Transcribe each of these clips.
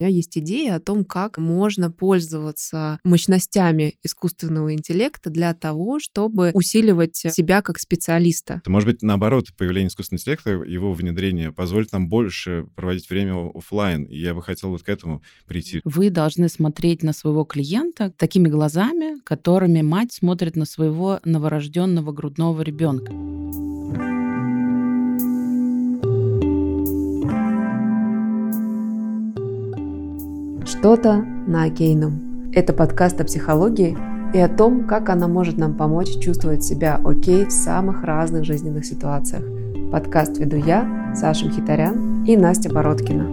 У меня есть идея о том, как можно пользоваться мощностями искусственного интеллекта для того, чтобы усиливать себя как специалиста. Может быть, наоборот, появление искусственного интеллекта, его внедрение позволит нам больше проводить время офлайн. И я бы хотел вот к этому прийти. Вы должны смотреть на своего клиента такими глазами, которыми мать смотрит на своего новорожденного грудного ребенка. Что-то на окейном. Это подкаст о психологии и о том, как она может нам помочь чувствовать себя окей в самых разных жизненных ситуациях. Подкаст веду я, Саша Мхитарян и Настя Бородкина.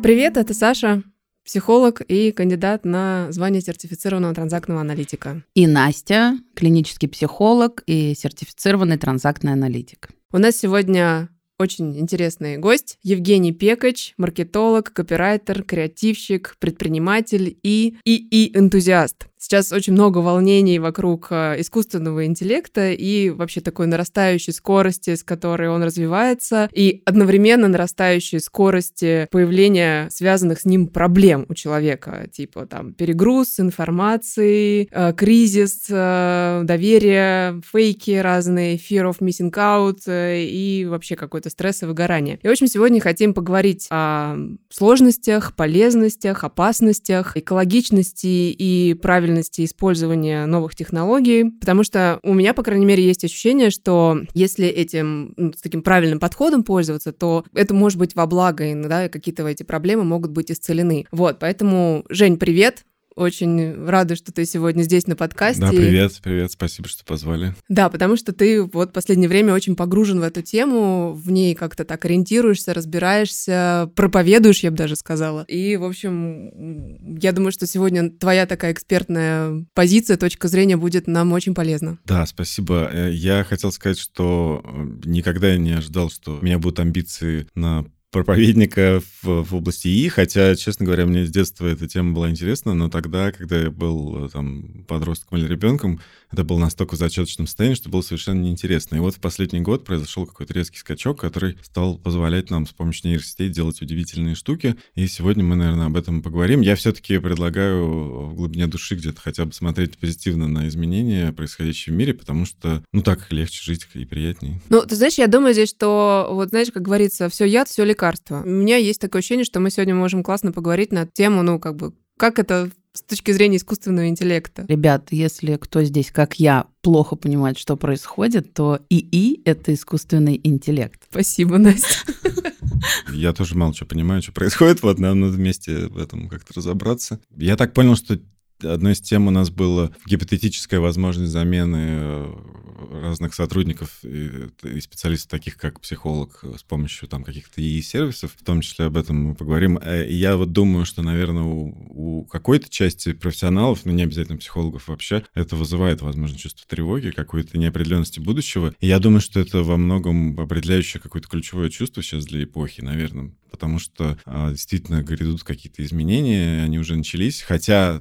Привет, это Саша, психолог и кандидат на звание сертифицированного транзактного аналитика. И Настя, клинический психолог и сертифицированный транзактный аналитик. У нас сегодня очень интересный гость. Евгений Пекач, маркетолог, копирайтер, креативщик, предприниматель и и-и-энтузиаст. Сейчас очень много волнений вокруг э, искусственного интеллекта и вообще такой нарастающей скорости, с которой он развивается, и одновременно нарастающей скорости появления связанных с ним проблем у человека, типа там перегруз информации, э, кризис э, доверия, фейки разные, fear of missing out и вообще какой-то стресс и выгорание. И, в общем, сегодня хотим поговорить о сложностях, полезностях, опасностях, экологичности и правильности правильности использования новых технологий, потому что у меня, по крайней мере, есть ощущение, что если этим ну, с таким правильным подходом пользоваться, то это может быть во благо, и да, какие-то эти проблемы могут быть исцелены. Вот, поэтому, Жень, привет! Очень рада, что ты сегодня здесь на подкасте. Да, привет, привет, спасибо, что позвали. Да, потому что ты вот в последнее время очень погружен в эту тему, в ней как-то так ориентируешься, разбираешься, проповедуешь, я бы даже сказала. И, в общем, я думаю, что сегодня твоя такая экспертная позиция, точка зрения будет нам очень полезна. Да, спасибо. Э, я хотел сказать, что э, никогда не ожидал, что у меня будут амбиции на проповедника в, в области ИИ, хотя, честно говоря, мне с детства эта тема была интересна, но тогда, когда я был там подростком или ребенком, это было настолько в зачаточном состоянии, что было совершенно неинтересно. И вот в последний год произошел какой-то резкий скачок, который стал позволять нам с помощью нейросетей делать удивительные штуки. И сегодня мы, наверное, об этом поговорим. Я все-таки предлагаю в глубине души где-то хотя бы смотреть позитивно на изменения, происходящие в мире, потому что, ну, так легче жить и приятнее. Ну, ты знаешь, я думаю здесь, что, вот знаешь, как говорится, все яд, все лекарство. У меня есть такое ощущение, что мы сегодня можем классно поговорить на тему, ну, как бы, как это с точки зрения искусственного интеллекта. Ребят, если кто здесь, как я, плохо понимает, что происходит, то ИИ — это искусственный интеллект. Спасибо, Настя. Я тоже мало что понимаю, что происходит. Вот нам надо вместе в этом как-то разобраться. Я так понял, что одной из тем у нас была гипотетическая возможность замены э, разных сотрудников и, и специалистов, таких как психолог, с помощью там каких-то ИИ-сервисов, в том числе об этом мы поговорим. Э, и я вот думаю, что, наверное, у, у какой-то части профессионалов, ну не обязательно психологов вообще, это вызывает, возможно, чувство тревоги, какой-то неопределенности будущего. И я думаю, что это во многом определяющее какое-то ключевое чувство сейчас для эпохи, наверное, потому что а, действительно грядут какие-то изменения, они уже начались, хотя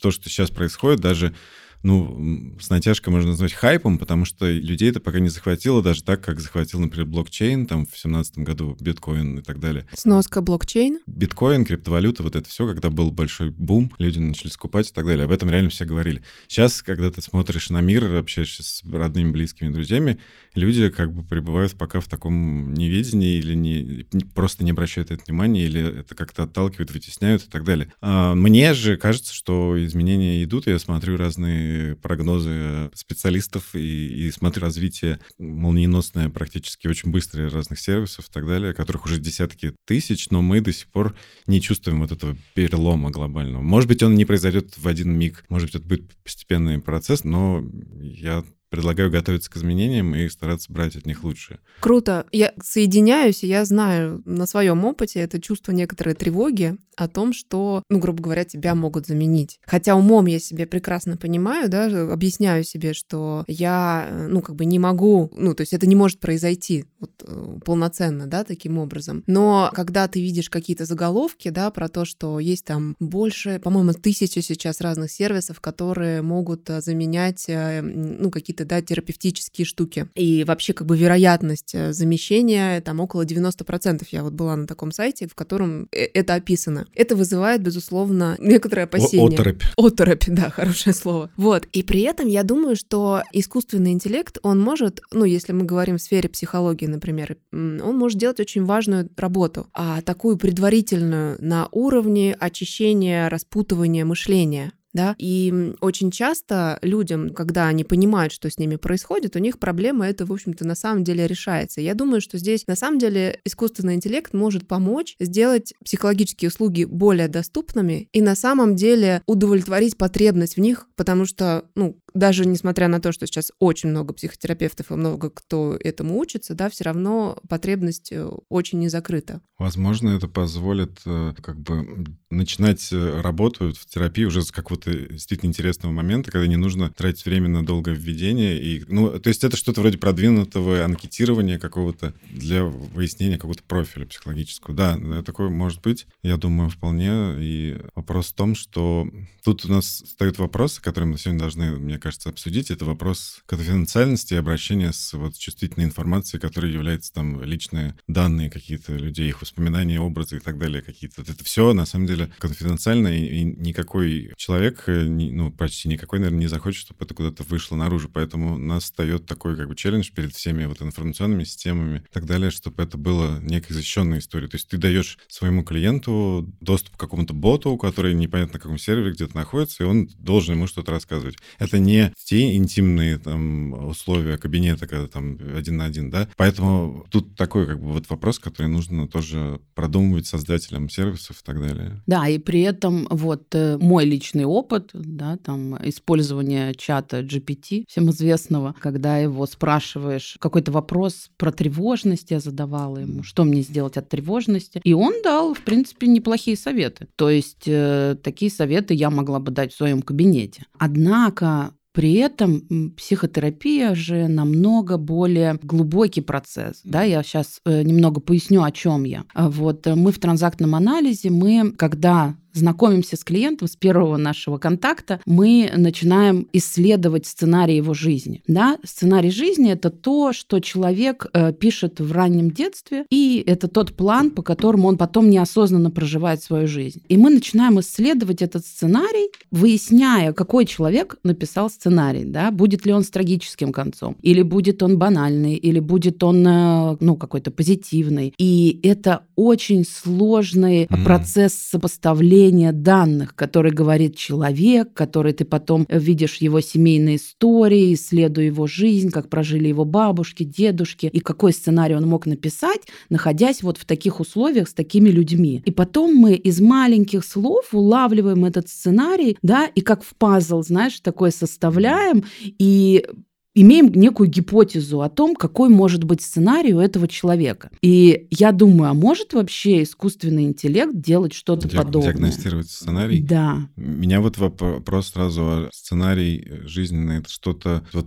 то, что сейчас происходит, даже ну, с натяжкой можно назвать хайпом, потому что людей это пока не захватило даже так, как захватил, например, блокчейн, там, в семнадцатом году биткоин и так далее. Сноска блокчейн? Биткоин, криптовалюта, вот это все, когда был большой бум, люди начали скупать и так далее. Об этом реально все говорили. Сейчас, когда ты смотришь на мир, общаешься с родными, близкими, друзьями, люди как бы пребывают пока в таком неведении или не, просто не обращают это внимания, или это как-то отталкивают, вытесняют и так далее. А мне же кажется, что изменения идут, я смотрю разные прогнозы специалистов и, и смотрю развитие молниеносное, практически очень быстрое разных сервисов и так далее, которых уже десятки тысяч, но мы до сих пор не чувствуем вот этого перелома глобального. Может быть, он не произойдет в один миг, может быть, это будет постепенный процесс, но я предлагаю готовиться к изменениям и стараться брать от них лучшее. Круто. Я соединяюсь, и я знаю на своем опыте это чувство некоторой тревоги о том, что, ну, грубо говоря, тебя могут заменить. Хотя умом я себе прекрасно понимаю, да, объясняю себе, что я, ну, как бы не могу, ну, то есть это не может произойти вот, э, полноценно, да, таким образом. Но когда ты видишь какие-то заголовки, да, про то, что есть там больше, по-моему, тысячи сейчас разных сервисов, которые могут э, заменять, э, ну, какие-то какие-то, да, терапевтические штуки. И вообще как бы вероятность э, замещения там около 90%. Я вот была на таком сайте, в котором э, это описано. Это вызывает, безусловно, некоторое опасение. Оторопь. Оторопь, да, хорошее слово. Вот. И при этом я думаю, что искусственный интеллект, он может, ну, если мы говорим в сфере психологии, например, он может делать очень важную работу, а такую предварительную на уровне очищения, распутывания мышления да, и очень часто людям, когда они понимают, что с ними происходит, у них проблема это, в общем-то, на самом деле решается. Я думаю, что здесь на самом деле искусственный интеллект может помочь сделать психологические услуги более доступными и на самом деле удовлетворить потребность в них, потому что, ну, даже несмотря на то, что сейчас очень много психотерапевтов и много кто этому учится, да, все равно потребность э, очень не закрыта. Возможно, это позволит э, как бы начинать э, работу в терапии уже с какого-то действительно интересного момента, когда не нужно тратить время на долгое введение. И, ну, то есть это что-то вроде продвинутого анкетирования какого-то для выяснения какого-то профиля психологического. Да, такое может быть, я думаю, вполне. И вопрос в том, что тут у нас встают вопросы, которые мы сегодня должны, мне кажется, обсудить. Это вопрос конфиденциальности и обращения с вот чувствительной информацией, которая является там личные данные какие-то людей, их воспоминания, образы и так далее какие-то. Это все, на самом деле, конфиденциально, и, и никакой человек, э, ну, почти никакой, наверное, не захочет, чтобы это куда-то вышло наружу. Поэтому у нас встает такой как бы челлендж перед всеми вот информационными системами и так далее, чтобы это было некой защищенной историей. То есть ты даешь своему клиенту доступ к какому-то боту, который непонятно на каком сервере где-то находится, и он должен ему что-то рассказывать. Это не не те интимные там условия кабинета, когда там один на один, да. Поэтому тут такой как бы вот вопрос, который нужно тоже продумывать создателям сервисов и так далее. Да, и при этом вот э, мой личный опыт, да, там использование чата GPT, всем известного, когда его спрашиваешь какой-то вопрос про тревожность, я задавала ему, что мне сделать от тревожности, и он дал, в принципе, неплохие советы. То есть э, такие советы я могла бы дать в своем кабинете. Однако при этом психотерапия же намного более глубокий процесс. Да, я сейчас э, немного поясню, о чем я. А вот э, мы в транзактном анализе, мы, когда знакомимся с клиентом с первого нашего контакта, мы начинаем исследовать сценарий его жизни. Да? Сценарий жизни — это то, что человек э, пишет в раннем детстве, и это тот план, по которому он потом неосознанно проживает свою жизнь. И мы начинаем исследовать этот сценарий, выясняя, какой человек написал сценарий. Да? Будет ли он с трагическим концом, или будет он банальный, или будет он э, ну, какой-то позитивный. И это очень сложный mm. процесс сопоставления накопление данных, который говорит человек, который ты потом видишь его семейные истории, исследуя его жизнь, как прожили его бабушки, дедушки, и какой сценарий он мог написать, находясь вот в таких условиях с такими людьми. И потом мы из маленьких слов улавливаем этот сценарий, да, и как в пазл, знаешь, такой составляем, и имеем некую гипотезу о том, какой может быть сценарий у этого человека. И я думаю, а может вообще искусственный интеллект делать что-то Диаг- подобное? Диагностировать сценарий? Да. Меня вот вопрос сразу, сценарий жизненный, это что-то... Вот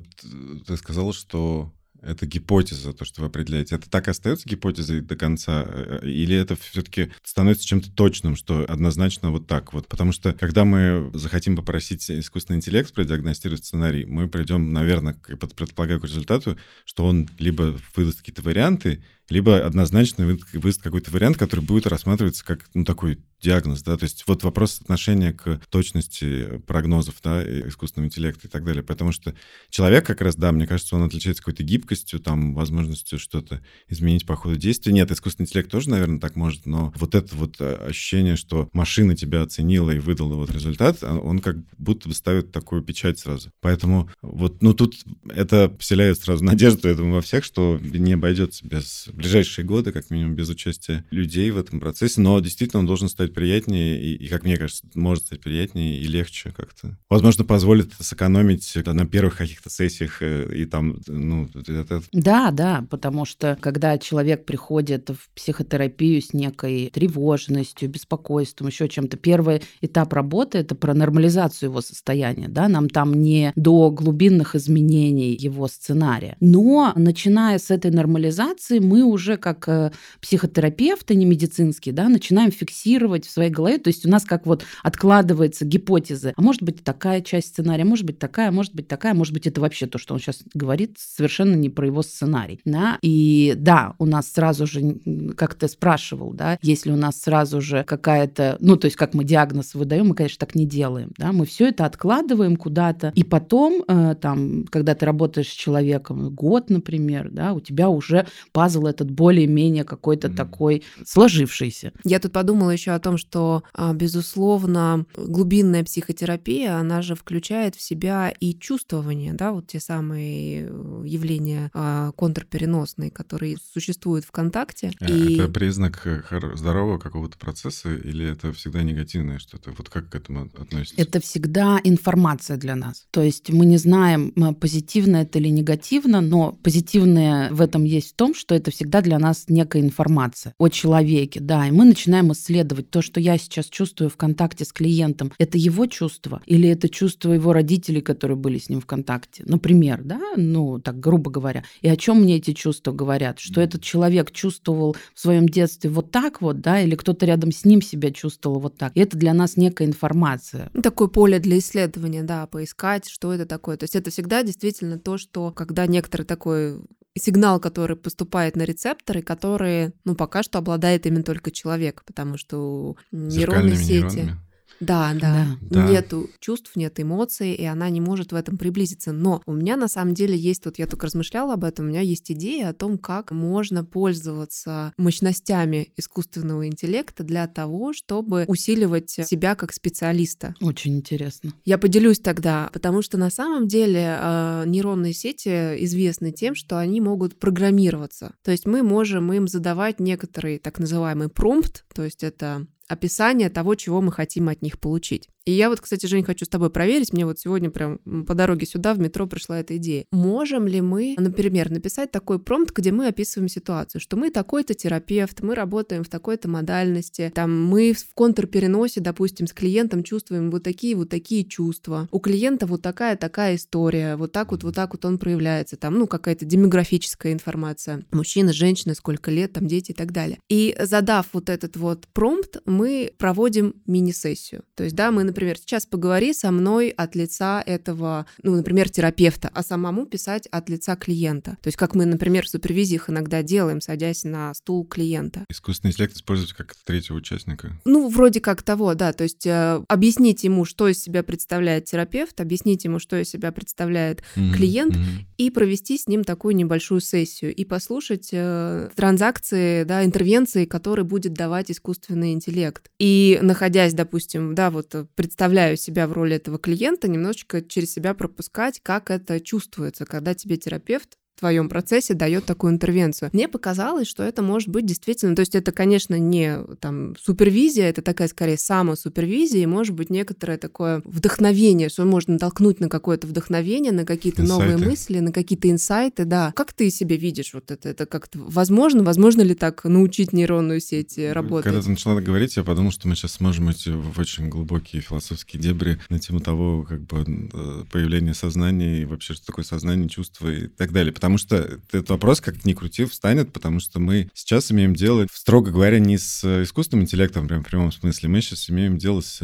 ты сказала, что это гипотеза, то, что вы определяете. Это так и остается гипотезой до конца? Э, или это все-таки становится чем-то точным, что однозначно вот так вот? Потому что, когда мы захотим попросить искусственный интеллект продиагностировать сценарий, мы придем, наверное, предполагаю, к результату, что он либо выдаст какие-то варианты, либо однозначно выдаст какой-то вариант, который будет рассматриваться как ну, такой диагноз, да, то есть вот вопрос отношения к точности прогнозов, да, искусственного интеллекта и так далее, потому что человек как раз, да, мне кажется, он отличается какой-то гибкостью, там, возможностью что-то изменить по ходу действия. Нет, искусственный интеллект тоже, наверное, так может, но вот это вот э, ощущение, что машина тебя оценила и выдала вот результат, а, он как будто бы ставит такую печать сразу. Поэтому вот, ну, тут это вселяет сразу надежду, я думаю, во всех, что не обойдется без ближайшие годы, как минимум, без участия людей в этом процессе, но действительно он должен стать приятнее, и, и, как мне кажется, может стать приятнее и легче как-то. Возможно, позволит сэкономить на первых каких-то сессиях э, и там, ну, это... Да, да, потому что когда человек приходит в психотерапию с некой тревожностью, беспокойством, еще чем-то, первый этап работы — это про нормализацию его состояния, да, нам там не до глубинных изменений его сценария. Но, начиная с этой нормализации, мы уже как э, психотерапевты, не медицинские, да, начинаем фиксировать в своей голове, то есть у нас как вот откладывается гипотезы, а может быть такая часть сценария, может быть такая, может быть такая, может быть это вообще то, что он сейчас говорит, совершенно не про его сценарий, да, и да, у нас сразу же, как ты спрашивал, да, если у нас сразу же какая-то, ну, то есть как мы диагноз выдаем, мы, конечно, так не делаем, да, мы все это откладываем куда-то, и потом, э, там, когда ты работаешь с человеком год, например, да, у тебя уже пазл этот более-менее какой-то mm. такой сложившийся. Я тут подумала еще о том, что, а, безусловно, глубинная психотерапия, она же включает в себя и чувствование, да, вот те самые э, явления а, контрпереносные, которые существуют в контакте. А и... Это признак э, здорового какого-то процесса или это всегда негативное что-то? Вот как к этому относится? Это всегда информация для нас. То есть мы не знаем, позитивно это или негативно, но позитивное в этом есть в том, что это всегда для нас некая информация о человеке, да, и мы начинаем исследовать то, что я сейчас чувствую в контакте с клиентом, это его чувство или это чувство его родителей, которые были с ним в контакте, например, да, ну, так грубо говоря. И о чем мне эти чувства говорят? Что этот человек чувствовал в своем детстве вот так вот, да, или кто-то рядом с ним себя чувствовал вот так. И это для нас некая информация. Ну, такое поле для исследования, да, поискать, что это такое. То есть это всегда действительно то, что когда некоторый такой сигнал, который поступает на рецепторы, которые, ну, пока что обладает именно только человек, потому что нейронные сети... Нейронами. Да, да, да. Нету чувств, нет эмоций, и она не может в этом приблизиться. Но у меня на самом деле есть, вот я только размышляла об этом, у меня есть идея о том, как можно пользоваться мощностями искусственного интеллекта для того, чтобы усиливать себя как специалиста. Очень интересно. Я поделюсь тогда, потому что на самом деле э, нейронные сети известны тем, что они могут программироваться. То есть мы можем им задавать некоторый так называемый промпт, то есть это описание того, чего мы хотим от них получить. И я вот, кстати, Жень, хочу с тобой проверить. Мне вот сегодня прям по дороге сюда в метро пришла эта идея. Можем ли мы, например, написать такой промпт, где мы описываем ситуацию, что мы такой-то терапевт, мы работаем в такой-то модальности, там мы в контрпереносе, допустим, с клиентом чувствуем вот такие вот такие чувства. У клиента вот такая такая история, вот так вот вот так вот он проявляется, там, ну, какая-то демографическая информация. Мужчина, женщина, сколько лет, там, дети и так далее. И задав вот этот вот промпт, мы проводим мини-сессию. То есть, да, мы, например, сейчас поговори со мной от лица этого, ну, например, терапевта, а самому писать от лица клиента. То есть как мы, например, в супервизиях иногда делаем, садясь на стул клиента. Искусственный интеллект использовать как третьего участника? Ну, вроде как того, да. То есть э, объяснить ему, что из себя представляет терапевт, объяснить ему, что из себя представляет mm-hmm. клиент, mm-hmm. и провести с ним такую небольшую сессию и послушать э, транзакции, да, интервенции, которые будет давать искусственный интеллект. И находясь, допустим, да, вот представляю себя в роли этого клиента, немножечко через себя пропускать, как это чувствуется, когда тебе терапевт твоем процессе дает такую интервенцию. Мне показалось, что это может быть действительно, то есть это, конечно, не там супервизия, это такая скорее самосупервизия, и может быть некоторое такое вдохновение, что можно натолкнуть на какое-то вдохновение, на какие-то новые мысли, на какие-то инсайты, да. Как ты себе видишь вот это? Это как-то возможно? Возможно ли так научить нейронную сеть работать? Когда ты начала говорить, я подумал, что мы сейчас сможем идти в очень глубокие философские дебри на тему того, как бы э, появления сознания и вообще, что такое сознание, чувства и так далее потому что этот вопрос, как ни крути, встанет, потому что мы сейчас имеем дело, строго говоря, не с искусственным интеллектом, прям в прямом смысле, мы сейчас имеем дело с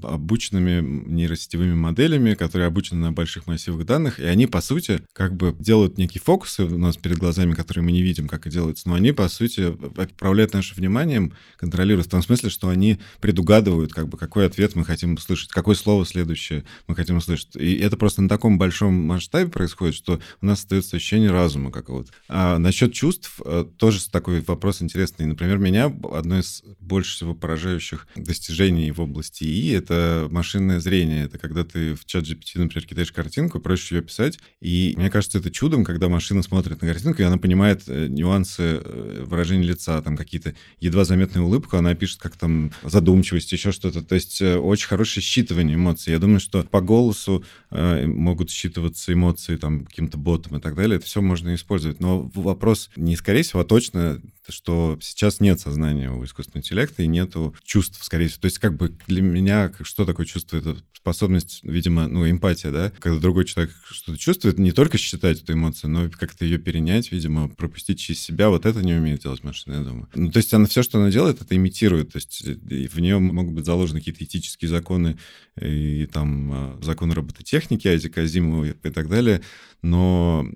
обученными нейросетевыми моделями, которые обучены на больших массивах данных, и они, по сути, как бы делают некие фокусы у нас перед глазами, которые мы не видим, как и делается, но они, по сути, управляют нашим вниманием, контролируют в том смысле, что они предугадывают, как бы, какой ответ мы хотим услышать, какое слово следующее мы хотим услышать. И это просто на таком большом масштабе происходит, что у нас остается разума какого-то. А насчет чувств э, тоже такой вопрос интересный. Например, меня одно из больше всего поражающих достижений в области ИИ — это машинное зрение. Это когда ты в чат GPT, например, кидаешь картинку, проще ее писать. И мне кажется, это чудом, когда машина смотрит на картинку, и она понимает э, нюансы э, выражения лица, там какие-то едва заметные улыбку, она пишет как там задумчивость, еще что-то. То есть очень хорошее считывание эмоций. Я думаю, что по голосу могут считываться эмоции там каким-то ботом и так далее это все можно использовать. Но вопрос не скорее всего, а точно что сейчас нет сознания у искусственного интеллекта и нету чувств, скорее всего. То есть как бы для меня что такое чувство? Это способность, видимо, ну, эмпатия, да? Когда другой человек что-то чувствует, не только считать эту эмоцию, но как-то ее перенять, видимо, пропустить через себя. Вот это не умеет делать машина, я думаю. Ну, то есть она все, что она делает, это имитирует. То есть в нее могут быть заложены какие-то этические законы и там а, законы робототехники, Айзека Азимова и так далее, но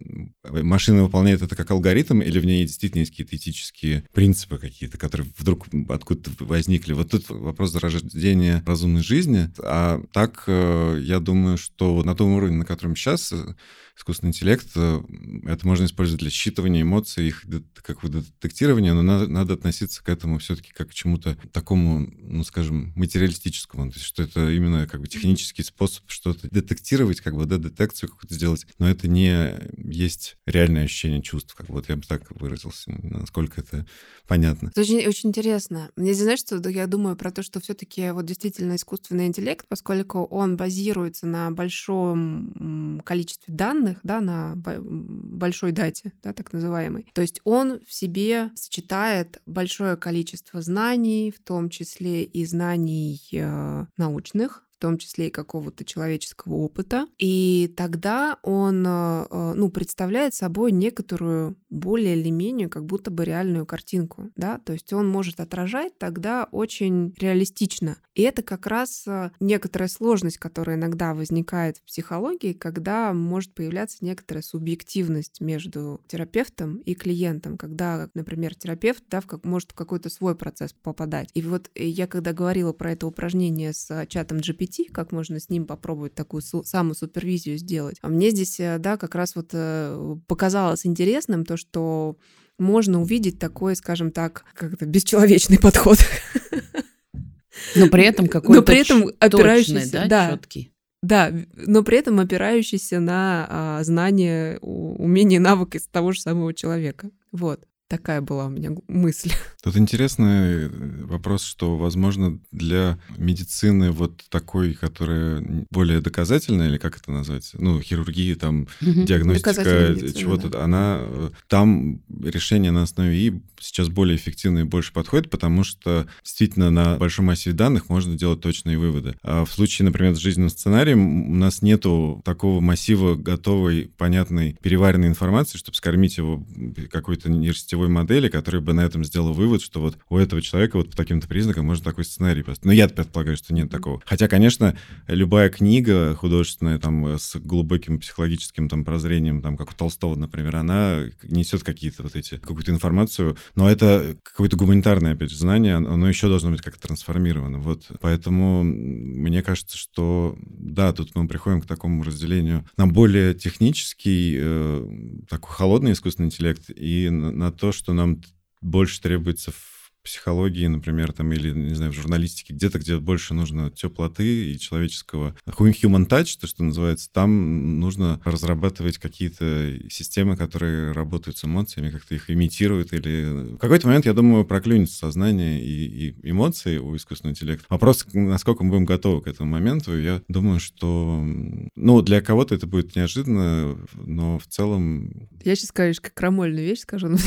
машина выполняет это как алгоритм, или в ней действительно есть какие-то этические принципы какие-то, которые вдруг откуда-то возникли. Вот тут вопрос зарождения разумной жизни. А так, э, я думаю, что на том уровне, на котором сейчас э, искусственный интеллект, э, это можно использовать для считывания эмоций, их как детектирования, но надо, надо относиться к этому все-таки как к чему-то такому, ну, скажем, материалистическому. То есть, что это именно как бы технический способ что-то детектировать, как бы, да, детекцию какую-то сделать, но это не есть реальное ощущение чувств, как вот я бы так выразился, насколько это понятно. Это очень, очень интересно. Мне здесь, знаешь, что я думаю про то, что все-таки вот действительно искусственный интеллект, поскольку он базируется на большом количестве данных, да, на большой дате, да, так называемой. То есть он в себе сочетает большое количество знаний, в том числе и знаний э, научных, том числе и какого-то человеческого опыта. И тогда он э, э, ну, представляет собой некоторую более или менее как будто бы реальную картинку. Да? То есть он может отражать тогда очень реалистично. И это как раз э, некоторая сложность, которая иногда возникает в психологии, когда может появляться некоторая субъективность между терапевтом и клиентом, когда, например, терапевт да, в как, может в какой-то свой процесс попадать. И вот я когда говорила про это упражнение с чатом GPT, найти, как можно с ним попробовать такую самую супервизию сделать. А мне здесь, э, да, как раз вот э, показалось интересным то, что можно увидеть такой, скажем так, как-то бесчеловечный подход. Но при этом какой-то но при этом опирающийся, да, да, четкий. Да, но при этом опирающийся на а, знание, умение, навык из того же самого человека. Вот. Такая была у меня мысль. Тут интересный вопрос, что, возможно, для медицины вот такой, которая более доказательная, или как это назвать, ну, хирургии, там, угу. диагностика чего-то, да. она, э, там решение на основе И сейчас более эффективно и больше подходит, потому что действительно на большом массиве данных можно делать точные выводы. А в случае, например, с жизненным сценарием у нас нету такого массива готовой, понятной, переваренной информации, чтобы скормить его какой-то нейросетевой речевой модели, которая бы на этом сделала вывод, что вот у этого человека вот по таким-то признакам можно такой сценарий просто. Но я предполагаю, что нет такого. Хотя, конечно, любая книга художественная там с глубоким психологическим там прозрением, там как у Толстого, например, она несет какие-то вот эти, какую-то информацию, но это какое-то гуманитарное, опять же, знание, оно еще должно быть как-то трансформировано. Вот. Поэтому мне кажется, что да, тут мы приходим к такому разделению на более технический, э, такой холодный искусственный интеллект и на, на то, что нам больше требуется в психологии, например, там, или, не знаю, в журналистике, где-то, где больше нужно теплоты и человеческого human touch, то, что называется, там нужно разрабатывать какие-то системы, которые работают с эмоциями, как-то их имитируют, или в какой-то момент, я думаю, проклюнется сознание и, и эмоции у искусственного интеллекта. Вопрос, насколько мы будем готовы к этому моменту, я думаю, что, ну, для кого-то это будет неожиданно, но в целом... Я сейчас, конечно, как крамольную вещь скажу, но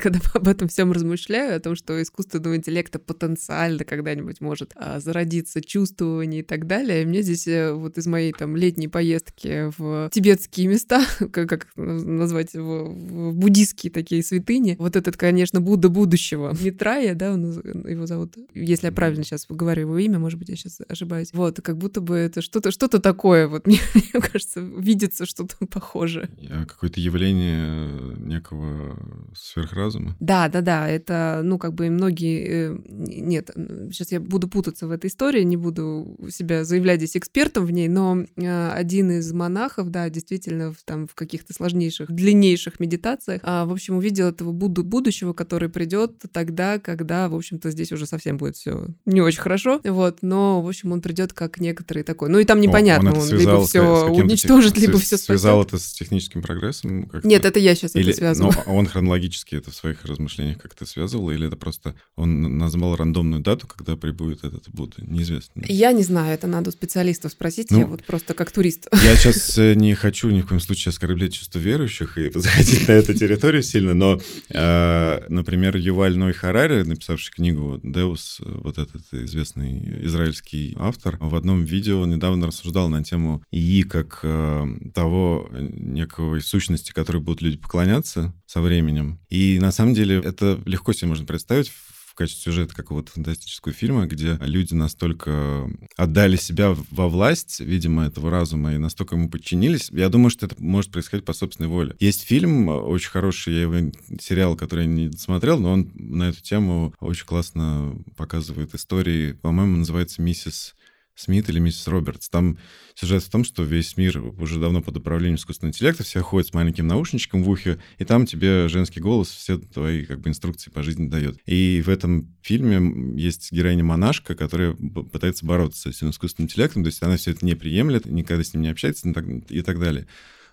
когда об этом всем размышляю, о том, что искусство искусственного интеллекта потенциально когда-нибудь может а, зародиться чувствование и так далее. И мне здесь э, вот из моей там летней поездки в тибетские места, как, как назвать его, в буддийские такие святыни, вот этот, конечно, Будда будущего, Митрая, да, он, его зовут, если я правильно сейчас говорю его имя, может быть, я сейчас ошибаюсь. Вот, как будто бы это что-то что-то такое, вот мне, мне кажется, видится что-то похожее. Какое-то явление некого сверхразума? Да, да, да, это, ну, как бы многие многие... Э, нет, сейчас я буду путаться в этой истории, не буду себя заявлять здесь экспертом в ней, но э, один из монахов, да, действительно, в, там в каких-то сложнейших, длиннейших медитациях, а, в общем, увидел этого буду будущего, который придет тогда, когда, в общем-то, здесь уже совсем будет все не очень хорошо, вот, но, в общем, он придет как некоторый такой. Ну и там непонятно, он, он либо все уничтожит, либо все спасет. Связал это с техническим прогрессом? Нет, это я сейчас Или, это связываю. Но он хронологически это в своих размышлениях как-то связывал, или это просто он назвал рандомную дату, когда прибудет этот Будда. Неизвестно. Я не знаю, это надо у специалистов спросить, ну, я вот просто как турист. Я сейчас э, не хочу ни в коем случае оскорблять чувство верующих и заходить на эту территорию сильно, но, э, например, Юваль Ной Харари, написавший книгу «Деус», вот этот известный израильский автор, в одном видео недавно рассуждал на тему ИИ как э, того некого сущности, которой будут люди поклоняться со временем. И на самом деле это легко себе можно представить в качестве сюжета какого-то фантастического фильма, где люди настолько отдали себя во власть, видимо, этого разума, и настолько ему подчинились. Я думаю, что это может происходить по собственной воле. Есть фильм очень хороший, я его сериал, который я не смотрел, но он на эту тему очень классно показывает истории. По-моему, называется «Миссис Смит или миссис Робертс. Там сюжет в том, что весь мир уже давно под управлением искусственного интеллекта, все ходят с маленьким наушничком в ухе, и там тебе женский голос все твои как бы инструкции по жизни дает. И в этом фильме есть героиня-монашка, которая пытается бороться с этим искусственным интеллектом, то есть она все это не приемлет, никогда с ним не общается и так далее.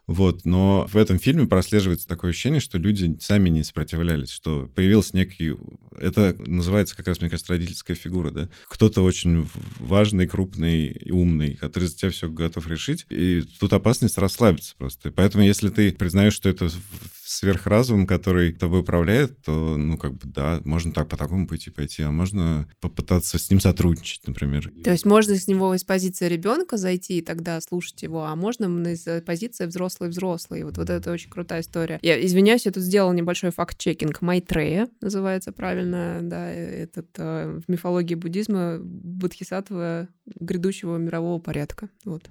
Вот, но в этом фильме прослеживается такое ощущение, что люди сами не сопротивлялись, что появился некий... Это называется как раз, мне кажется, родительская фигура, да? Кто-то очень важный, крупный и умный, который за тебя все готов решить, и тут опасность расслабиться просто. Поэтому если ты признаешь, что это сверхразум, который тобой управляет, то, ну, как бы, да, можно так по такому пути пойти, а можно попытаться с ним сотрудничать, например. То есть можно с него из позиции ребенка зайти и тогда слушать его, а можно из позиции взрослый-взрослый. Вот, вот это очень крутая история. Я извиняюсь, я тут сделала небольшой факт-чекинг. Майтрея называется правильно, да, этот э, в мифологии буддизма Бодхисаттва грядущего мирового порядка. Вот.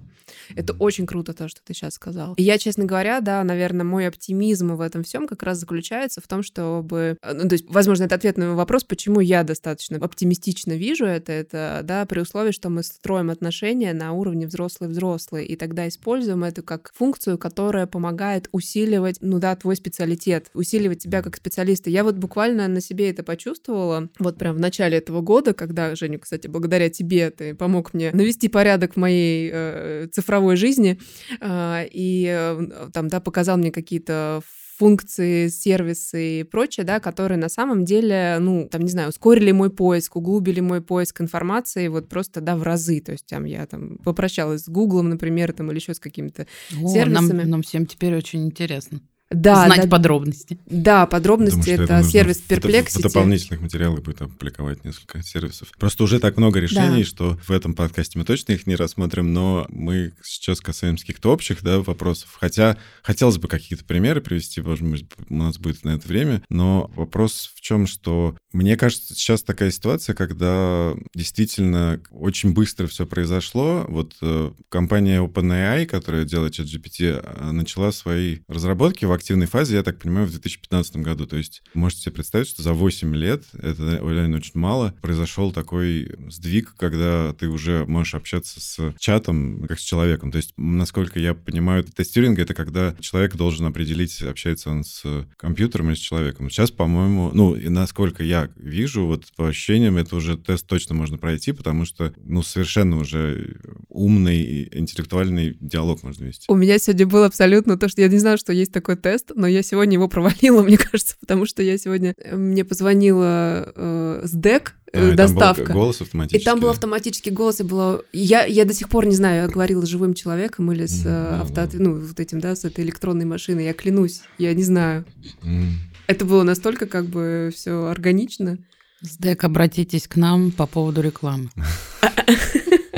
Это очень круто то, что ты сейчас сказал. И я, честно говоря, да, наверное, мой оптимизм в этом всем как раз заключается в том, чтобы... Э, ну, то есть, возможно, это ответ на вопрос, почему я достаточно оптимистично вижу это, это, да, при условии, что мы строим отношения на уровне взрослый-взрослый, и тогда используем это как функцию, которая помогает усиливать, ну да, твой специалитет, усиливать тебя как специалиста. Я вот буквально на себе это почувствовала, вот прям в начале этого года, когда, Женя, кстати, благодаря тебе ты помог мне навести порядок в моей э, цифровой жизни, э, и э, там, да, показал мне какие-то функции, сервисы и прочее, да, которые на самом деле, ну, там, не знаю, ускорили мой поиск, углубили мой поиск информации вот просто, да, в разы. То есть там я там попрощалась с Гуглом, например, там или еще с какими-то сервисами. Нам, нам всем теперь очень интересно да, знать да, подробности. Да, подробности Думаю, это, это сервис Perplexity. В дополнительных материалах будет опубликовать несколько сервисов. Просто уже так много решений, да. что в этом подкасте мы точно их не рассмотрим, но мы сейчас касаемся каких-то общих да, вопросов. Хотя хотелось бы какие-то примеры привести, может быть, у нас будет на это время, но вопрос в чем, что мне кажется, сейчас такая ситуация, когда действительно очень быстро все произошло. Вот э, компания OpenAI, которая делает ChatGPT, э, начала свои разработки в активной фазе, я так понимаю, в 2015 году. То есть можете себе представить, что за 8 лет, это реально очень мало, произошел такой сдвиг, когда ты уже можешь общаться с чатом как с человеком. То есть, насколько я понимаю, тестирование — это когда человек должен определить, общается он с компьютером или с человеком. Сейчас, по-моему, ну, и насколько я вижу, вот по ощущениям, это уже тест точно можно пройти, потому что, ну, совершенно уже умный и интеллектуальный диалог можно вести. У меня сегодня был абсолютно то, что я не знаю, что есть такой тест, тест, но я сегодня его провалила, мне кажется, потому что я сегодня... Э, мне позвонила э, СДЭК, э, а, доставка. И там был голос автоматический. И там был автоматический голос, и было... Я, я до сих пор не знаю, я говорила с живым человеком или с mm, авто... ну, вот этим, да, с этой электронной машиной. Я клянусь, я не знаю. Mm. Это было настолько как бы все органично. СДЭК, обратитесь к нам по поводу рекламы.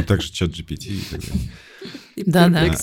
Также чат GPT и так далее. Да, да.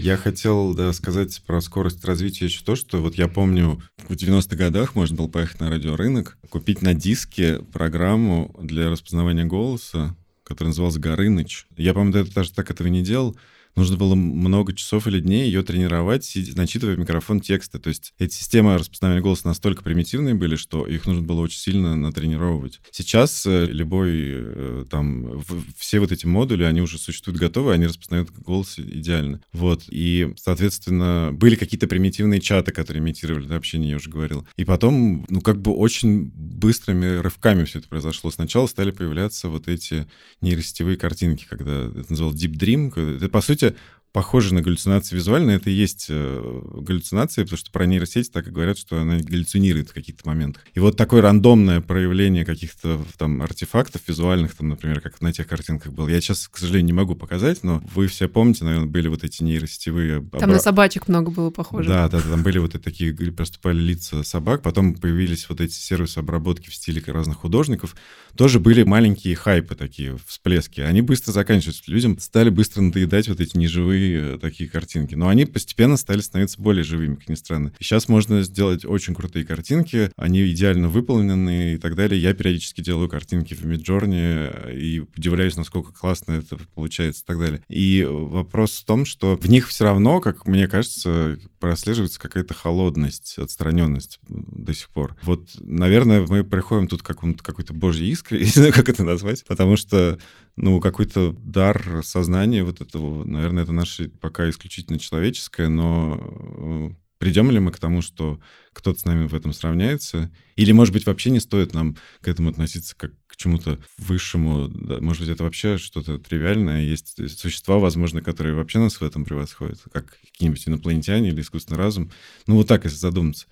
Я хотел да, сказать про скорость развития еще то, что вот я помню, в 90-х годах можно было поехать на радиорынок, купить на диске программу для распознавания голоса, которая называлась Горыныч. Я, по-моему, даже так этого не делал, нужно было много часов или дней ее тренировать, начитывая в микрофон тексты. То есть эти системы распознавания голоса настолько примитивные были, что их нужно было очень сильно натренировать. Сейчас э, любой э, там все вот эти модули, они уже существуют готовы, они распознают голос идеально. Вот. И, соответственно, были какие-то примитивные чаты, которые имитировали да, общение, я уже говорил. И потом, ну, как бы очень быстрыми рывками все это произошло. Сначала стали появляться вот эти нейросетевые картинки, когда это называлось Deep Dream. Это, по сути, скажите, похоже на галлюцинации визуально, это и есть э, галлюцинации, потому что про нейросеть так и говорят, что она галлюцинирует в каких-то моментах. И вот такое рандомное проявление каких-то там артефактов визуальных, там, например, как на тех картинках было. Я сейчас, к сожалению, не могу показать, но вы все помните, наверное, были вот эти нейросетевые... Там обра... на собачек много было похоже. Да, да, там были вот эти такие, проступали лица собак, потом появились вот эти сервисы обработки в стиле разных художников. Тоже были маленькие хайпы такие, всплески. Они быстро заканчиваются. Людям стали быстро надоедать вот эти неживые живые э, такие картинки. Но они постепенно стали становиться более живыми, как ни странно. И сейчас можно сделать очень крутые картинки, они идеально выполнены и так далее. Я периодически делаю картинки в Midjourney э, и удивляюсь, насколько классно это получается и так далее. И вопрос в том, что в них все равно, как мне кажется, прослеживается какая-то холодность, отстраненность до сих пор. Вот, наверное, мы приходим тут к какой-то божьей искре, не знаю, как это назвать, потому что ну, какой-то дар сознания вот этого, наверное, это наше пока исключительно человеческое, но э, придем ли мы к тому, что кто-то с нами в этом сравняется? Или, может быть, вообще не стоит нам к этому относиться как к чему-то высшему? Может быть, это вообще что-то тривиальное? Есть существа, возможно, которые вообще нас в этом превосходят, как какие-нибудь инопланетяне или искусственный разум. Ну, вот так, если задуматься.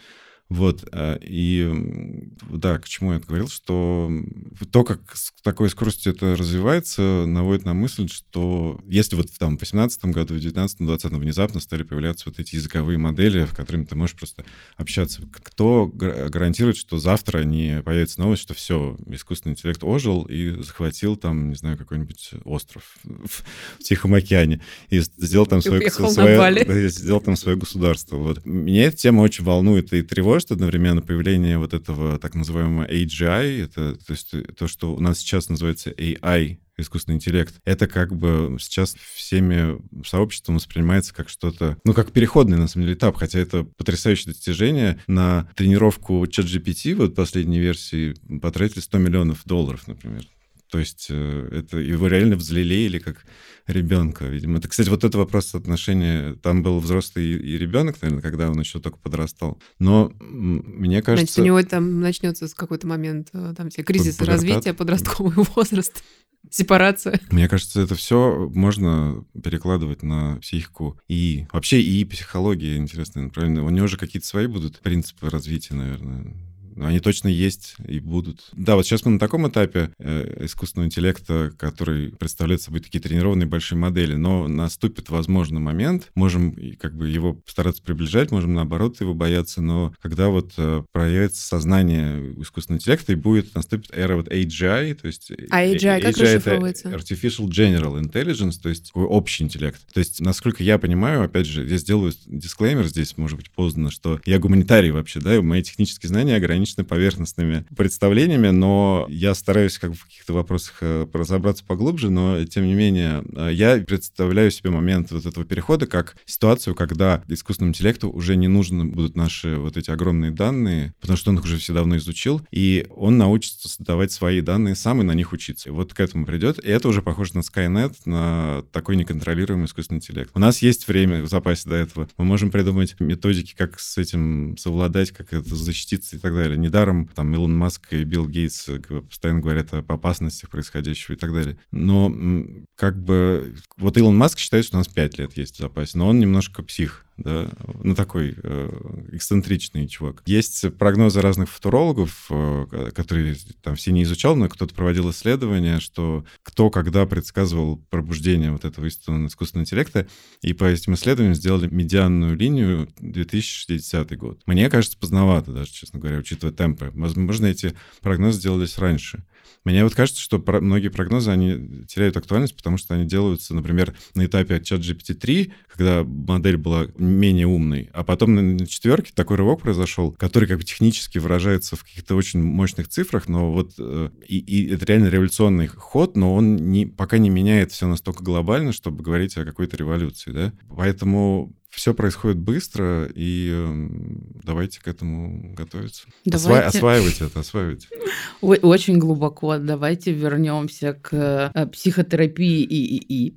Вот, э, и да, к чему я говорил, что то, как с такой скоростью это развивается, наводит на мысль, что если вот там в 18 году, в 19 20 внезапно стали появляться вот эти языковые модели, в которыми ты можешь просто общаться, кто гарантирует, что завтра не появится новость, что все, искусственный интеллект ожил и захватил там, не знаю, какой-нибудь остров в Тихом океане и сделал там свое, свое, сделал там свое государство. Вот. Меня эта тема очень волнует и тревожит, тревожит одновременно появление вот этого так называемого AGI, это то, есть то, что у нас сейчас называется AI, искусственный интеллект, это как бы сейчас всеми сообществом воспринимается как что-то, ну, как переходный, на самом деле, этап, хотя это потрясающее достижение. На тренировку ChatGPT, вот последней версии, потратили 100 миллионов долларов, например. То есть э, это его реально взлелеяли как ребенка, видимо. Это, кстати, вот это вопрос отношения. Там был взрослый и ребенок, наверное, когда он еще только подрастал. Но мне кажется... Значит, у него там начнется с какой-то момент э, там все кризис развития, подростковый возраст сепарация. Мне кажется, это все можно перекладывать на психику и вообще и психология интересная направление. У него же какие-то свои будут принципы развития, наверное. Они точно есть и будут. Да, вот сейчас мы на таком этапе э, искусственного интеллекта, который представляет собой такие тренированные большие модели, но наступит, возможно, момент, можем как бы его постараться приближать, можем наоборот его бояться, но когда вот э, проявится сознание искусственного интеллекта и будет, наступит эра вот AGI, то есть... А AGI, AGI как расшифровывается? Artificial General Intelligence, то есть такой общий интеллект. То есть, насколько я понимаю, опять же, я сделаю дисклеймер здесь, может быть, поздно, что я гуманитарий вообще, да, и мои технические знания ограничены ограничены поверхностными представлениями, но я стараюсь как бы в каких-то вопросах э, разобраться поглубже, но тем не менее э, я представляю себе момент вот этого перехода как ситуацию, когда искусственному интеллекту уже не нужны будут наши вот эти огромные данные, потому что он их уже все давно изучил, и он научится создавать свои данные сам и на них учиться. И вот к этому придет, и это уже похоже на Skynet, на такой неконтролируемый искусственный интеллект. У нас есть время в запасе до этого. Мы можем придумать методики, как с этим совладать, как это защититься и так далее. Недаром там Илон Маск и Билл Гейтс э, постоянно говорят об опасностях происходящего и так далее. Но как бы вот Илон Маск считает, что у нас 5 лет есть в запасе, но он немножко псих да, ну такой э, эксцентричный чувак. Есть прогнозы разных футурологов, э, которые там все не изучал, но кто-то проводил исследования, что кто когда предсказывал пробуждение вот этого искусственного интеллекта, и по этим исследованиям сделали медианную линию 2060 год. Мне кажется, поздновато даже, честно говоря, учитывая темпы. Возможно, эти прогнозы делались раньше. Мне вот кажется, что про- многие прогнозы, они теряют актуальность, потому что они делаются, например, на этапе чат GPT-3, когда модель была менее умной, а потом на четверке такой рывок произошел, который как бы технически выражается в каких-то очень мощных цифрах, но вот э, и, и это реально революционный ход, но он не, пока не меняет все настолько глобально, чтобы говорить о какой-то революции, да. Поэтому все происходит быстро, и давайте к этому готовиться. Давайте. Осва... Осваивать это, осваивать. Очень глубоко. Давайте вернемся к э, психотерапии и и и.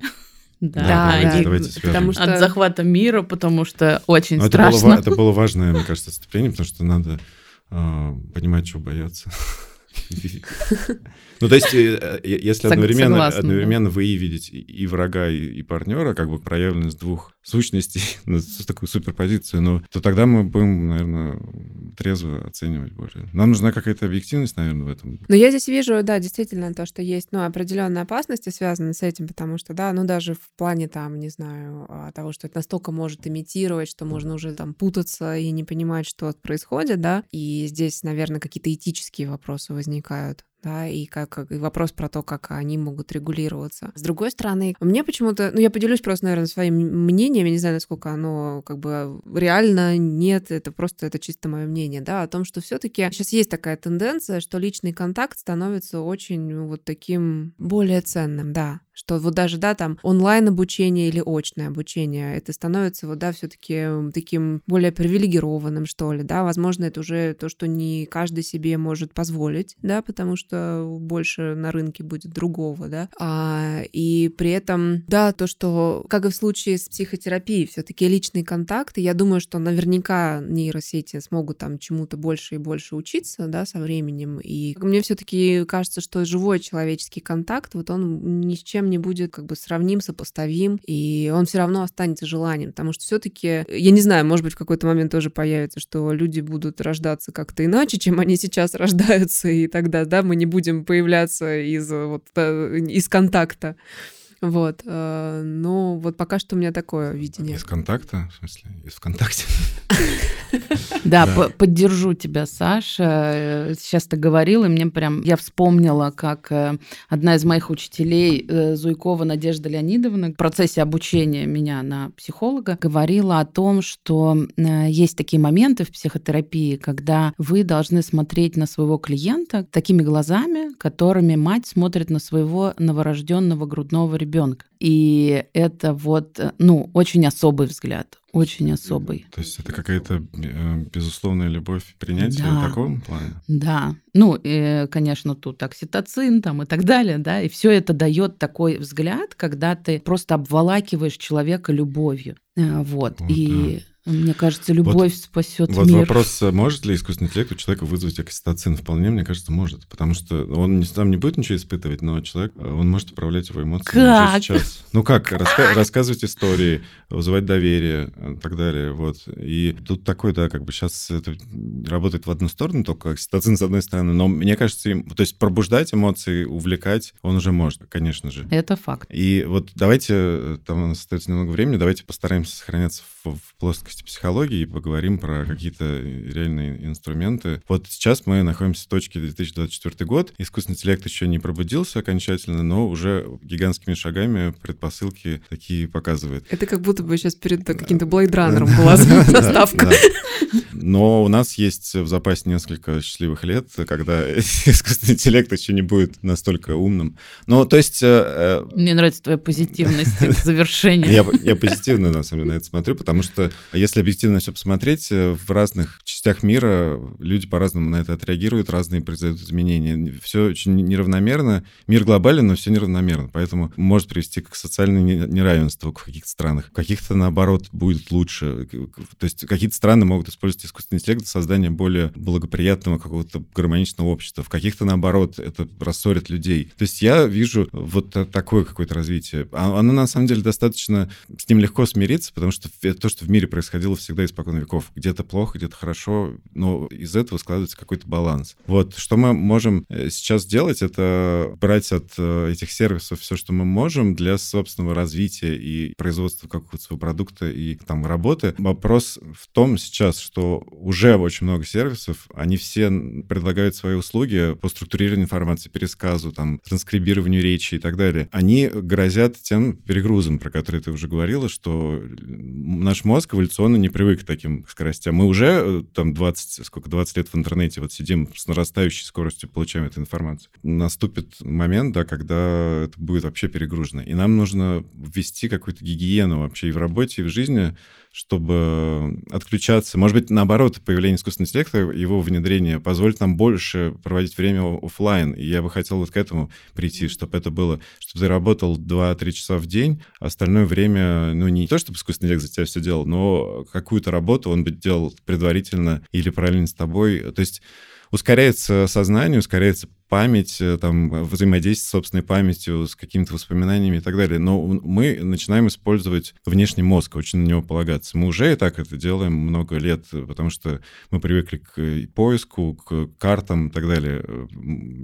Да, да, давайте, давайте потому что... от захвата мира, потому что очень Но страшно. Это было, это было важное, мне кажется, отступление, потому что надо э, понимать, чего бояться. Ну, то есть, э, э, если одновременно, одновременно вы видите и врага, и партнера, как бы проявленность двух сущностей, ну, такую суперпозицию, ну, то тогда мы будем, наверное, трезво оценивать более. Нам нужна какая-то объективность, наверное, в этом. Но я здесь вижу, да, действительно, то, что есть, ну, определенные опасности связаны с этим, потому что, да, ну, даже в плане, там, не знаю, а, того, что это настолько может имитировать, что можно уже там путаться и не понимать, что происходит, да, и здесь, наверное, какие-то этические вопросы возникают да, и как и вопрос про то, как они могут регулироваться. С другой стороны, мне почему-то, ну, я поделюсь просто, наверное, своим мнением, я не знаю, насколько оно как бы реально нет, это просто это чисто мое мнение, да, о том, что все-таки сейчас есть такая тенденция, что личный контакт становится очень ну, вот таким более ценным, да, что вот даже, да, там онлайн обучение или очное обучение, это становится вот, да, все-таки таким более привилегированным, что ли, да, возможно, это уже то, что не каждый себе может позволить, да, потому что больше на рынке будет другого, да, а, и при этом, да, то, что, как и в случае с психотерапией, все-таки личный контакт, и я думаю, что наверняка нейросети смогут там чему-то больше и больше учиться, да, со временем, и мне все-таки кажется, что живой человеческий контакт, вот он ни с чем не будет как бы сравним, сопоставим, и он все равно останется желанием, потому что все-таки, я не знаю, может быть, в какой-то момент тоже появится, что люди будут рождаться как-то иначе, чем они сейчас рождаются, и тогда, да, мы не будем появляться из вот из контакта. Вот. Э, но вот пока что у меня такое видение. Из контакта? В смысле? Из ВКонтакте? Да, поддержу тебя, Саша. Сейчас ты говорил, и мне прям... Я вспомнила, как э, одна из моих учителей, э, Зуйкова Надежда Леонидовна, в процессе обучения меня на психолога, говорила о том, что есть такие моменты в психотерапии, когда вы должны смотреть на своего клиента такими глазами, которыми мать смотрит на своего новорожденного грудного ребенка. И это вот, э, ну, очень особый взгляд, очень особый. То есть это какая-то э, безусловная любовь, принятие да. в таком плане? Да. Ну, и, конечно, тут окситоцин там и так далее, да, и все это дает такой взгляд, когда ты просто обволакиваешь человека любовью. Э, вот. вот и да. Мне кажется, любовь вот, спасет вот мир. Вот вопрос, может ли искусственный интеллект у человека вызвать окситоцин? Вполне, мне кажется, может. Потому что он сам не будет ничего испытывать, но человек, он может управлять его эмоциями как? уже сейчас. Ну как? Раска- рассказывать истории, вызывать доверие и так далее. Вот. И тут такой, да, как бы сейчас это работает в одну сторону, только окситоцин с одной стороны, но мне кажется, им, то есть пробуждать эмоции, увлекать он уже может, конечно же. Это факт. И вот давайте, там у нас остается немного времени, давайте постараемся сохраняться в, в плоскости психологии и поговорим про какие-то реальные инструменты. Вот сейчас мы находимся в точке 2024 год. Искусственный интеллект еще не пробудился окончательно, но уже гигантскими шагами предпосылки такие показывает. Это как будто бы сейчас перед каким-то блейдранером была заставка. Но у нас есть в запасе несколько счастливых лет, когда искусственный интеллект еще не будет настолько умным. Ну, то есть... Э, э, Мне нравится твоя позитивность завершения. Я, я позитивно, на самом деле, на это смотрю, потому что если объективно все посмотреть, э, в разных частях мира люди по-разному на это отреагируют, разные произойдут изменения. Все очень неравномерно. Мир глобален, но все неравномерно. Поэтому может привести к социальному неравенству в каких-то странах. В каких-то, наоборот, будет лучше. То есть какие-то страны могут использовать искусственный интеллект для создания более благоприятного какого-то гармоничного общества. В каких-то, наоборот, это рассорит людей. То есть я вижу вот такое какое-то развитие. А оно, на самом деле, достаточно... С ним легко смириться, потому что то, что в мире происходило всегда испокон веков. Где-то плохо, где-то хорошо, но из этого складывается какой-то баланс. Вот, что мы можем э, сейчас делать, это брать от э, этих сервисов все, что мы можем для собственного развития и производства какого-то своего продукта и там работы. Вопрос в том сейчас, что уже очень много сервисов, они все предлагают свои услуги по структурированию информации, пересказу, там, транскрибированию речи и так далее. Они грозят тем перегрузом, про который ты уже говорила, что наш мозг эволюционно не привык к таким скоростям. Мы уже э, там 20, сколько, 20 лет в интернете вот сидим с нарастающей скоростью, получаем эту информацию. Наступит момент, да, когда это будет вообще перегружено. И нам нужно ввести какую-то гигиену вообще и в работе, и в жизни, чтобы отключаться. Может быть, наоборот, появление искусственного интеллекта, его внедрение позволит нам больше проводить время офлайн. И я бы хотел вот к этому прийти, чтобы это было, чтобы ты работал 2-3 часа в день, а остальное время, ну, не то, чтобы искусственный интеллект за тебя все делал, но какую-то работу он бы делал предварительно или параллельно с тобой. То есть ускоряется сознание, ускоряется память, э, там, взаимодействие с собственной памятью, с какими-то воспоминаниями и так далее. Но мы начинаем использовать внешний мозг, очень на него полагаться. Мы уже и так это делаем много лет, потому что мы привыкли к поиску, к картам и так далее.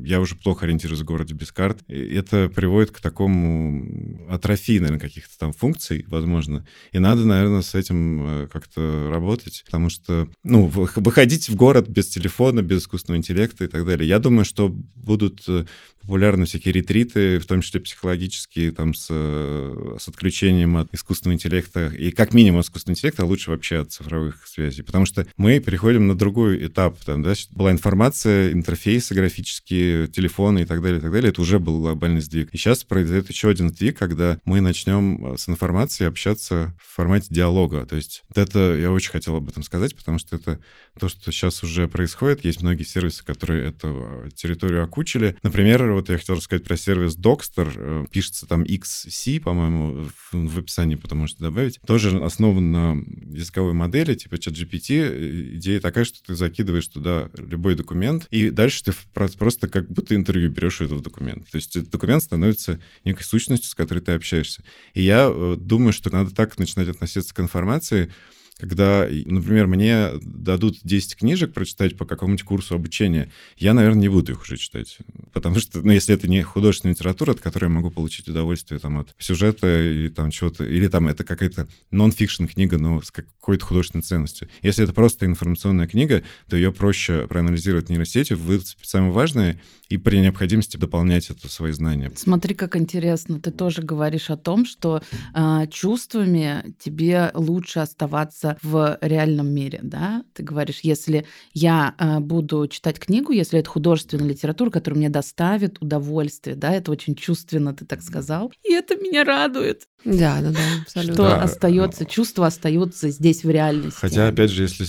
Я уже плохо ориентируюсь в городе без карт. Это приводит к такому атрофии, наверное, каких-то там функций, возможно. И надо, наверное, с этим э, как-то работать, потому что, ну, выходить в город без телефона, без искусственного интеллекта и так далее. Я думаю, что будут э, популярны всякие ретриты, в том числе психологические, там, с, э, с отключением от искусственного интеллекта, и как минимум от искусственного интеллекта, а лучше вообще от цифровых связей. Потому что мы переходим на другой этап. Там, да, была информация, интерфейсы графические, телефоны и так далее, и так далее. Это уже был глобальный сдвиг. И сейчас произойдет еще один сдвиг, когда мы начнем э, с информацией общаться в формате диалога. То есть это я очень хотел об этом сказать, потому что это то, что сейчас уже происходит. Есть многие сервисы, которые эту территорию окучили. Например, вот я хотел рассказать про сервис Dockster. Э, пишется там XC, по-моему, в, описании, потому что добавить. Тоже основан на языковой модели, типа ChatGPT. Идея такая, что ты закидываешь туда любой документ, и дальше ты просто как будто интервью берешь у этого документа. То есть этот документ становится некой сущностью, с которой ты общаешься. И я э, думаю, что надо так начинать относиться к информации, когда, например, мне дадут 10 книжек прочитать по какому-нибудь курсу обучения, я, наверное, не буду их уже читать. Потому что, ну, если это не художественная литература, от которой я могу получить удовольствие там, от сюжета или там чего-то, или там это какая-то нон-фикшн книга, но с какой-то художественной ценностью. Если это просто информационная книга, то ее проще проанализировать нейросетью, выцепить самое важное и при необходимости дополнять это свои знания. Смотри, как интересно. Ты тоже говоришь о том, что э, чувствами тебе лучше оставаться в реальном мире, да? Ты говоришь, если я э, буду читать книгу, если это художественная литература, которая мне доставит удовольствие, да, это очень чувственно, ты так сказал, и это меня радует. Да, да, да, абсолютно. Что да. остается, чувство остается здесь в реальности. Хотя, опять же, если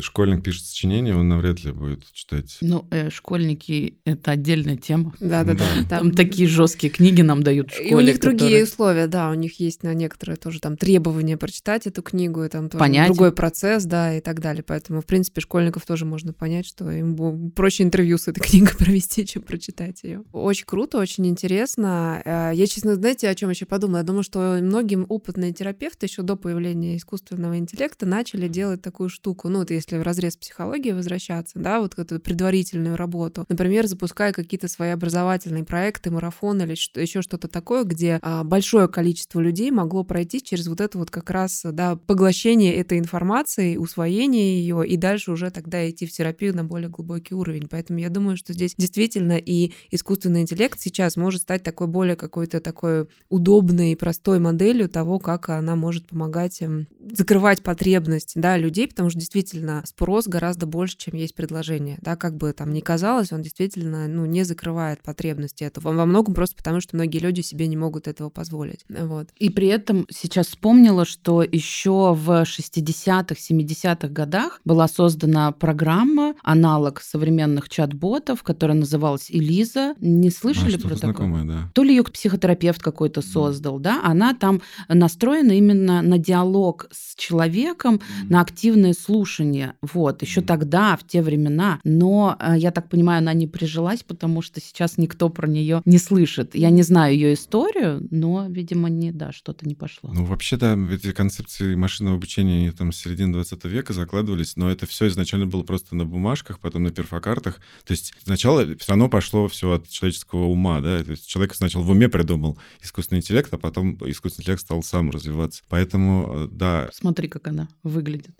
школьник пишет сочинение, он навряд ли будет читать. Ну, э, школьники — это отдельная тема. Да, да, да. Там, там такие жесткие книги нам дают в школе. И у них которые... другие условия, да, у них есть на некоторые тоже там требования прочитать эту книгу, и там тоже понять. другой процесс, да, и так далее. Поэтому, в принципе, школьников тоже можно понять, что им проще интервью с этой книгой провести, чем прочитать ее. Очень круто, очень интересно. Э, я, честно, знаете, о чем еще подумала? Я думаю, что что многим опытные терапевты еще до появления искусственного интеллекта начали делать такую штуку. Ну, вот если в разрез психологии возвращаться, да, вот эту предварительную работу. Например, запуская какие-то свои образовательные проекты, марафон или что, еще что-то такое, где а, большое количество людей могло пройти через вот это вот как раз, да, поглощение этой информации, усвоение ее, и дальше уже тогда идти в терапию на более глубокий уровень. Поэтому я думаю, что здесь действительно и искусственный интеллект сейчас может стать такой более какой-то такой удобной и простой простой моделью того, как она может помогать им закрывать потребность да, людей, потому что действительно спрос гораздо больше, чем есть предложение. Да, как бы там ни казалось, он действительно ну, не закрывает потребности этого. Во многом просто потому, что многие люди себе не могут этого позволить. Вот. И при этом сейчас вспомнила, что еще в 60-х, 70-х годах была создана программа, аналог современных чат-ботов, которая называлась Элиза. Не слышали а, про такое? Да. То ли ее психотерапевт какой-то создал, да, она там настроена именно на диалог с человеком, mm-hmm. на активное слушание. Вот, еще mm-hmm. тогда, в те времена. Но, э, я так понимаю, она не прижилась, потому что сейчас никто про нее не слышит. Я не знаю ее историю, но, видимо, не, да, что-то не пошло. Ну, вообще, да, эти концепции машинного обучения, они там с середины 20 века закладывались, но это все изначально было просто на бумажках, потом на перфокартах. То есть сначала все равно пошло все от человеческого ума, да, то есть человек сначала в уме придумал искусственный интеллект, а потом искусственный интеллект стал сам развиваться. Поэтому, э, да. Смотри, как она выглядит.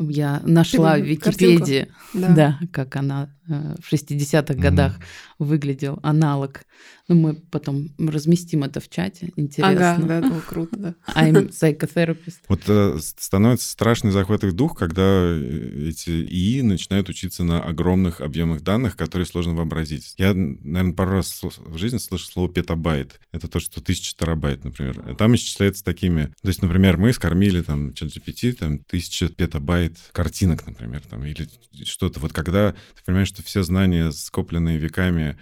Я нашла в Википедии, да. да, как она э, в 60-х годах mm выглядел аналог. Ну, мы потом разместим это в чате. Интересно. Ага, да, было круто, да. I'm psychotherapist. Вот э, становится страшный захват их дух, когда э, эти ИИ начинают учиться на огромных объемах данных, которые сложно вообразить. Я, наверное, пару раз в жизни слышал слово петабайт. Это то, что тысяча терабайт, например. Там исчисляется такими... То есть, например, мы скормили там чат GPT, там, тысяча петабайт картинок, например, там, или что-то. Вот когда ты понимаешь, что все знания, скопленные веками,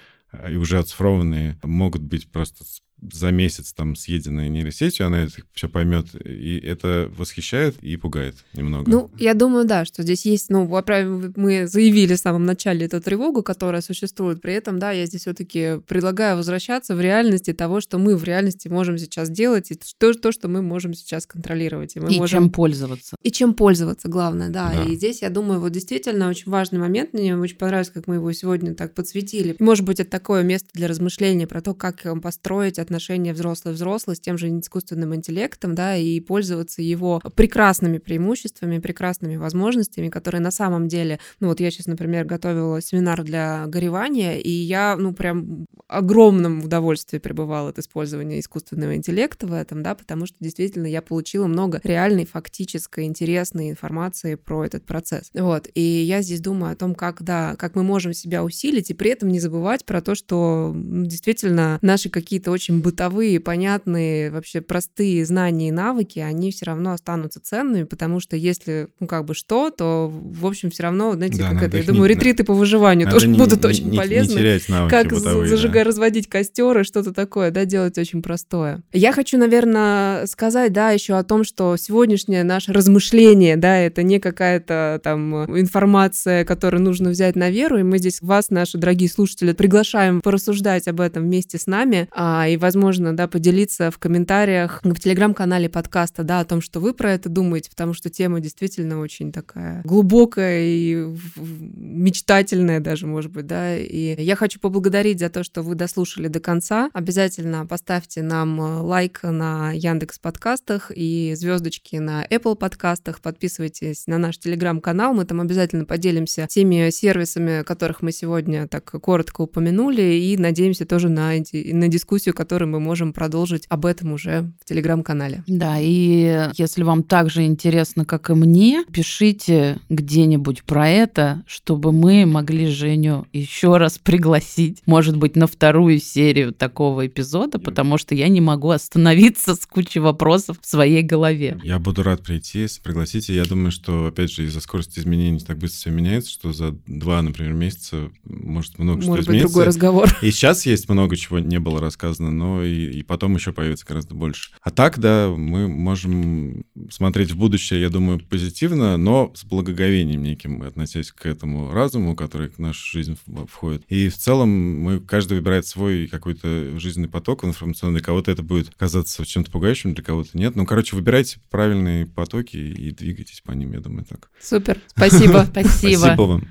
и уже оцифрованные, могут быть просто за месяц там съеденной нейросетью, она это все поймет, и это восхищает и пугает немного. Ну, я думаю, да, что здесь есть, ну, мы заявили в самом начале эту тревогу, которая существует, при этом, да, я здесь все-таки предлагаю возвращаться в реальности того, что мы в реальности можем сейчас делать, и то, то что мы можем сейчас контролировать. И, мы и можем... чем пользоваться. И чем пользоваться, главное, да. Да. И здесь, я думаю, вот действительно очень важный момент, мне очень понравилось, как мы его сегодня так подсветили. Может быть, это такое место для размышления про то, как построить отношения взрослый-взрослый с тем же искусственным интеллектом, да, и пользоваться его прекрасными преимуществами, прекрасными возможностями, которые на самом деле, ну вот я сейчас, например, готовила семинар для горевания, и я, ну, прям огромном удовольствии пребывала от использования искусственного интеллекта в этом, да, потому что действительно я получила много реальной, фактической, интересной информации про этот процесс. Вот, и я здесь думаю о том, как, да, как мы можем себя усилить, и при этом не забывать про то, что ну, действительно наши какие-то очень бытовые, понятные, вообще простые знания и навыки, они все равно останутся ценными, потому что если, ну, как бы что, то, в общем, все равно, знаете, Да, как это, я их думаю, не- ретриты по выживанию тоже не- будут не- очень не- не полезны терять навыки как бытовые, да. зажигать, разводить костер и что-то такое, да, делать очень простое. Я хочу, наверное, сказать, да, еще о том, что сегодняшнее наше размышление, да, это не какая-то там информация, которую нужно взять на веру, и мы здесь вас, наши дорогие слушатели, приглашаем порассуждать об этом вместе с нами, а, и, возможно, да, поделиться в комментариях в телеграм-канале подкаста, да, о том, что вы про это думаете, потому что тема действительно очень такая глубокая и мечтательная даже, может быть, да, и я хочу поблагодарить за то, что вы дослушали до конца. Обязательно поставьте нам э, лайк на Яндекс подкастах и звездочки на Apple подкастах. Подписывайтесь на наш телеграм-канал. Мы там обязательно поделимся теми сервисами, которых мы сегодня так коротко упомянули, и надеемся тоже на, на дискуссию, которую мы можем продолжить об этом уже в телеграм-канале. Да, и если вам так же интересно, как и мне, пишите где-нибудь про это, чтобы мы могли Женю еще раз пригласить, может быть, на вторую серию такого эпизода, потому что я не могу остановиться с кучей вопросов в своей голове. Я буду рад прийти, если пригласите. Я думаю, что, опять же, из-за скорости изменений так быстро все меняется, что за два, например, месяца может много что Может быть, другой разговор. И сейчас есть много чего не было рассказано, но и, и потом еще появится гораздо больше. А так, да, мы можем смотреть в будущее, я думаю, позитивно, но с благоговением неким, относясь к этому разуму, который в нашу жизнь входит. И в целом мы, каждый выбирает свой какой-то жизненный поток информационный. Для кого-то это будет казаться чем-то пугающим, для кого-то нет. Ну, короче, выбирайте правильные потоки и двигайтесь по ним, я думаю, так. Супер. Спасибо. Спасибо. Спасибо вам.